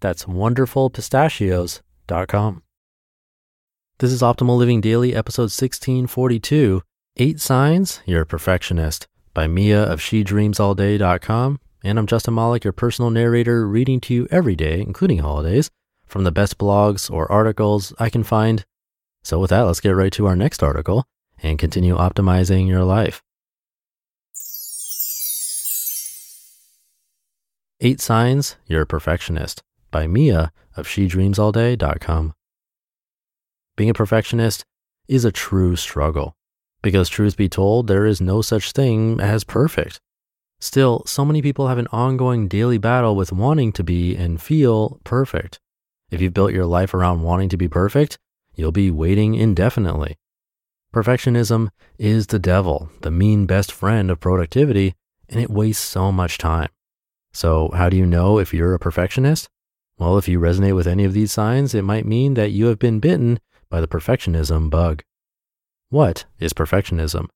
That's wonderfulpistachios.com. This is Optimal Living Daily, episode 1642 Eight Signs You're a Perfectionist by Mia of SheDreamsAllDay.com. And I'm Justin Malik, your personal narrator, reading to you every day, including holidays, from the best blogs or articles I can find. So, with that, let's get right to our next article and continue optimizing your life. Eight Signs You're a Perfectionist by Mia of SheDreamsAllDay.com. Being a perfectionist is a true struggle because, truth be told, there is no such thing as perfect. Still, so many people have an ongoing daily battle with wanting to be and feel perfect. If you've built your life around wanting to be perfect, you'll be waiting indefinitely. Perfectionism is the devil, the mean best friend of productivity, and it wastes so much time. So, how do you know if you're a perfectionist? Well, if you resonate with any of these signs, it might mean that you have been bitten by the perfectionism bug. What is perfectionism?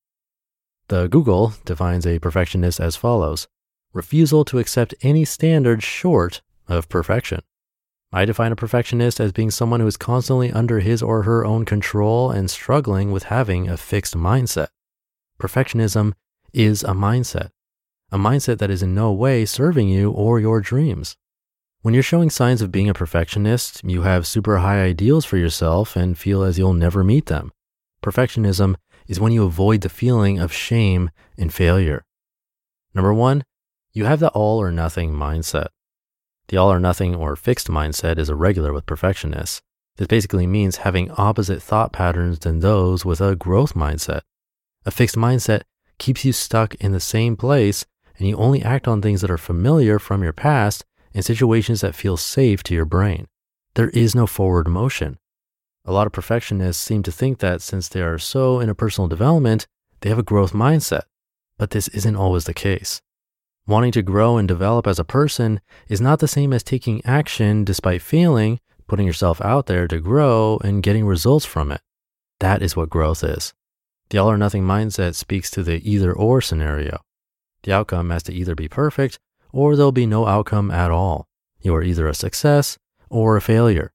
The Google defines a perfectionist as follows refusal to accept any standard short of perfection. I define a perfectionist as being someone who is constantly under his or her own control and struggling with having a fixed mindset. Perfectionism is a mindset, a mindset that is in no way serving you or your dreams. When you're showing signs of being a perfectionist, you have super high ideals for yourself and feel as you'll never meet them. Perfectionism is when you avoid the feeling of shame and failure. Number one, you have the all or nothing mindset. The all or nothing or fixed mindset is irregular with perfectionists. This basically means having opposite thought patterns than those with a growth mindset. A fixed mindset keeps you stuck in the same place and you only act on things that are familiar from your past in situations that feel safe to your brain. There is no forward motion. A lot of perfectionists seem to think that since they are so into personal development, they have a growth mindset, but this isn't always the case. Wanting to grow and develop as a person is not the same as taking action despite failing, putting yourself out there to grow and getting results from it. That is what growth is. The all or nothing mindset speaks to the either or scenario. The outcome has to either be perfect or there'll be no outcome at all. You are either a success or a failure.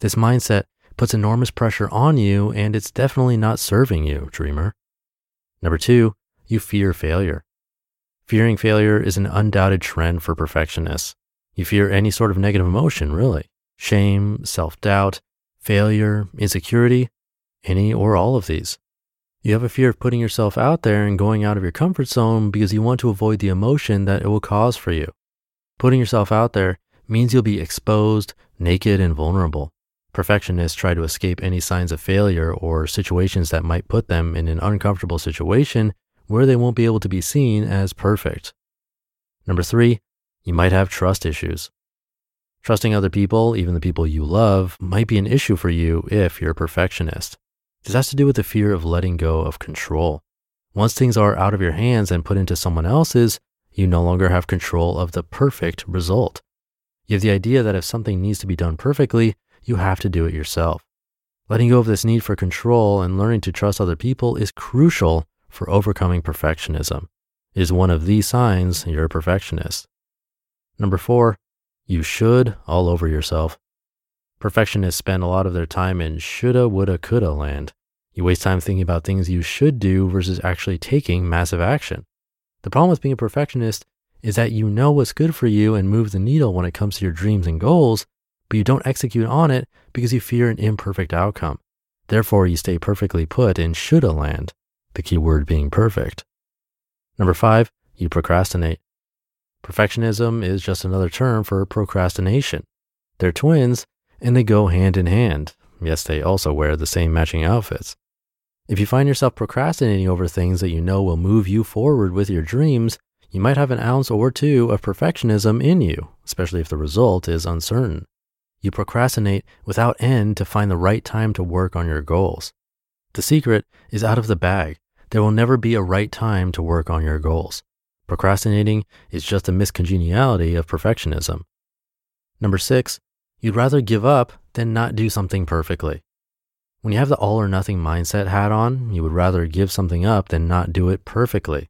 This mindset puts enormous pressure on you, and it's definitely not serving you, dreamer. Number two, you fear failure. Fearing failure is an undoubted trend for perfectionists. You fear any sort of negative emotion, really shame, self doubt, failure, insecurity, any or all of these. You have a fear of putting yourself out there and going out of your comfort zone because you want to avoid the emotion that it will cause for you. Putting yourself out there means you'll be exposed, naked, and vulnerable. Perfectionists try to escape any signs of failure or situations that might put them in an uncomfortable situation where they won't be able to be seen as perfect. Number three, you might have trust issues. Trusting other people, even the people you love, might be an issue for you if you're a perfectionist. This has to do with the fear of letting go of control. Once things are out of your hands and put into someone else's, you no longer have control of the perfect result. You have the idea that if something needs to be done perfectly, you have to do it yourself. Letting go of this need for control and learning to trust other people is crucial for overcoming perfectionism. It is one of the signs you're a perfectionist. Number four, you should all over yourself. Perfectionists spend a lot of their time in shoulda, woulda, coulda land. You waste time thinking about things you should do versus actually taking massive action. The problem with being a perfectionist is that you know what's good for you and move the needle when it comes to your dreams and goals, but you don't execute on it because you fear an imperfect outcome. Therefore, you stay perfectly put in shoulda land, the key word being perfect. Number five, you procrastinate. Perfectionism is just another term for procrastination. They're twins and they go hand in hand. Yes, they also wear the same matching outfits. If you find yourself procrastinating over things that you know will move you forward with your dreams, you might have an ounce or two of perfectionism in you, especially if the result is uncertain. You procrastinate without end to find the right time to work on your goals. The secret is out of the bag. There will never be a right time to work on your goals. Procrastinating is just a miscongeniality of perfectionism. Number six, you'd rather give up than not do something perfectly. When you have the all or nothing mindset hat on, you would rather give something up than not do it perfectly.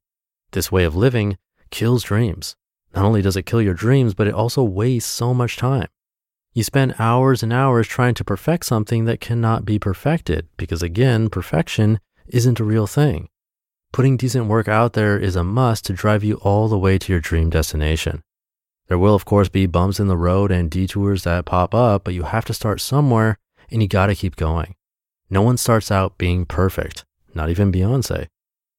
This way of living kills dreams. Not only does it kill your dreams, but it also wastes so much time. You spend hours and hours trying to perfect something that cannot be perfected because, again, perfection isn't a real thing. Putting decent work out there is a must to drive you all the way to your dream destination. There will, of course, be bumps in the road and detours that pop up, but you have to start somewhere and you got to keep going. No one starts out being perfect, not even Beyonce.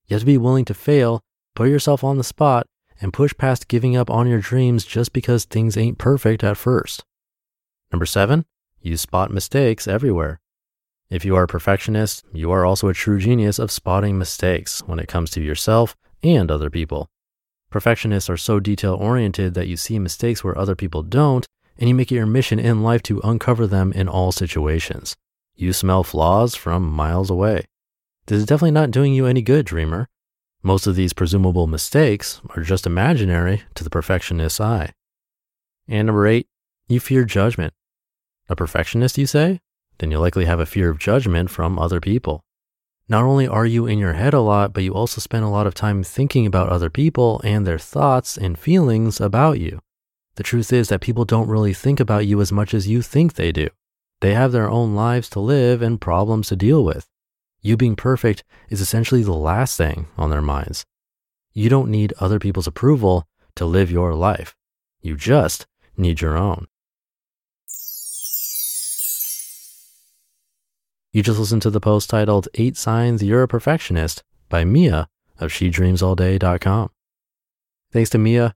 You have to be willing to fail, put yourself on the spot, and push past giving up on your dreams just because things ain't perfect at first. Number seven, you spot mistakes everywhere. If you are a perfectionist, you are also a true genius of spotting mistakes when it comes to yourself and other people. Perfectionists are so detail oriented that you see mistakes where other people don't, and you make it your mission in life to uncover them in all situations. You smell flaws from miles away. This is definitely not doing you any good, dreamer. Most of these presumable mistakes are just imaginary to the perfectionist's eye. And number eight, you fear judgment. A perfectionist, you say? Then you likely have a fear of judgment from other people. Not only are you in your head a lot, but you also spend a lot of time thinking about other people and their thoughts and feelings about you. The truth is that people don't really think about you as much as you think they do. They have their own lives to live and problems to deal with. You being perfect is essentially the last thing on their minds. You don't need other people's approval to live your life. You just need your own. You just listened to the post titled Eight Signs You're a Perfectionist by Mia of SheDreamsAllDay.com. Thanks to Mia,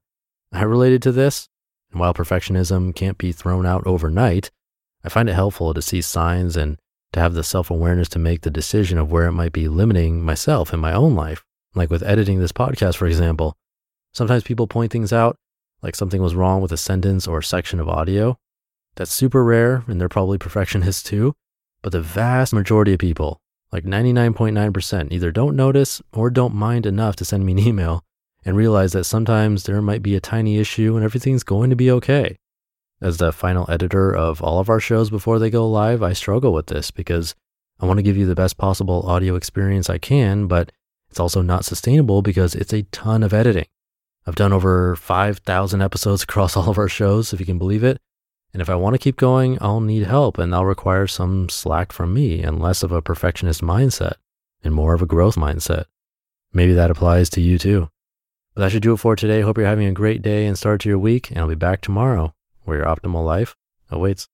I related to this. And while perfectionism can't be thrown out overnight, I find it helpful to see signs and to have the self awareness to make the decision of where it might be limiting myself in my own life. Like with editing this podcast, for example, sometimes people point things out, like something was wrong with a sentence or a section of audio. That's super rare, and they're probably perfectionists too. But the vast majority of people, like 99.9%, either don't notice or don't mind enough to send me an email and realize that sometimes there might be a tiny issue and everything's going to be okay. As the final editor of all of our shows before they go live, I struggle with this because I want to give you the best possible audio experience I can, but it's also not sustainable because it's a ton of editing. I've done over 5,000 episodes across all of our shows, if you can believe it. And if I want to keep going, I'll need help and that'll require some slack from me and less of a perfectionist mindset and more of a growth mindset. Maybe that applies to you too. But that should do it for today. Hope you're having a great day and start to your week, and I'll be back tomorrow where your optimal life awaits.